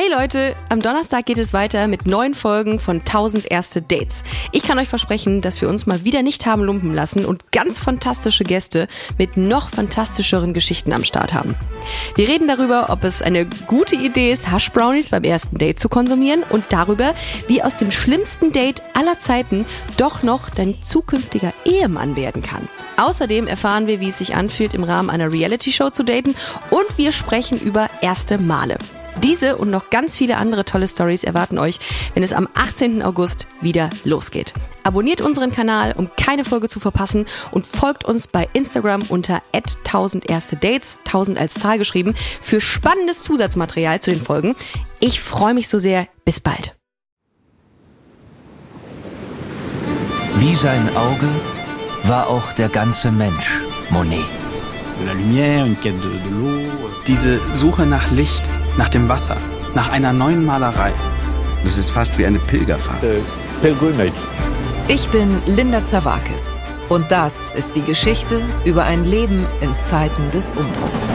Hey Leute, am Donnerstag geht es weiter mit neuen Folgen von 1000 erste Dates. Ich kann euch versprechen, dass wir uns mal wieder nicht haben lumpen lassen und ganz fantastische Gäste mit noch fantastischeren Geschichten am Start haben. Wir reden darüber, ob es eine gute Idee ist, Hash Brownies beim ersten Date zu konsumieren und darüber, wie aus dem schlimmsten Date aller Zeiten doch noch dein zukünftiger Ehemann werden kann. Außerdem erfahren wir, wie es sich anfühlt, im Rahmen einer Reality-Show zu daten und wir sprechen über erste Male. Diese und noch ganz viele andere tolle Stories erwarten euch, wenn es am 18. August wieder losgeht. Abonniert unseren Kanal, um keine Folge zu verpassen und folgt uns bei Instagram unter 1000 erste Dates, 1000 als Zahl geschrieben, für spannendes Zusatzmaterial zu den Folgen. Ich freue mich so sehr. Bis bald. Wie sein Auge war auch der ganze Mensch Monet. Diese Suche nach Licht, nach dem Wasser, nach einer neuen Malerei. Das ist fast wie eine Pilgerfahrt. Ich bin Linda Zawakis und das ist die Geschichte über ein Leben in Zeiten des Umbruchs.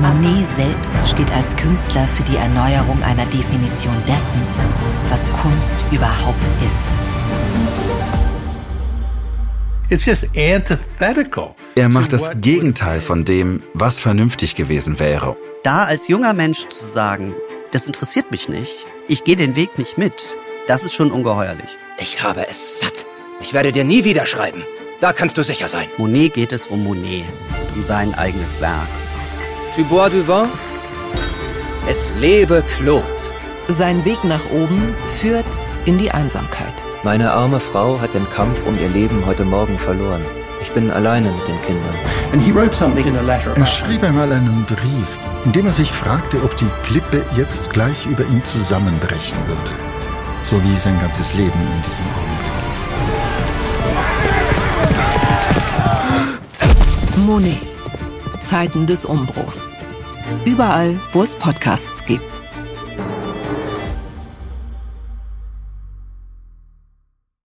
Monet selbst steht als Künstler für die Erneuerung einer Definition dessen, was Kunst überhaupt ist. Er macht das Gegenteil von dem, was vernünftig gewesen wäre. Da als junger Mensch zu sagen, das interessiert mich nicht, ich gehe den Weg nicht mit, das ist schon ungeheuerlich. Ich habe es satt. Ich werde dir nie wieder schreiben. Da kannst du sicher sein. Monet geht es um Monet, um sein eigenes Werk. Tu bois du vin? Es lebe Claude. Sein Weg nach oben führt in die Einsamkeit. Meine arme Frau hat den Kampf um ihr Leben heute Morgen verloren. Ich bin alleine mit den Kindern. Er schrieb einmal einen Brief, in dem er sich fragte, ob die Klippe jetzt gleich über ihm zusammenbrechen würde. So wie sein ganzes Leben in diesem Augenblick. Monet. Zeiten des Umbruchs. Überall, wo es Podcasts gibt.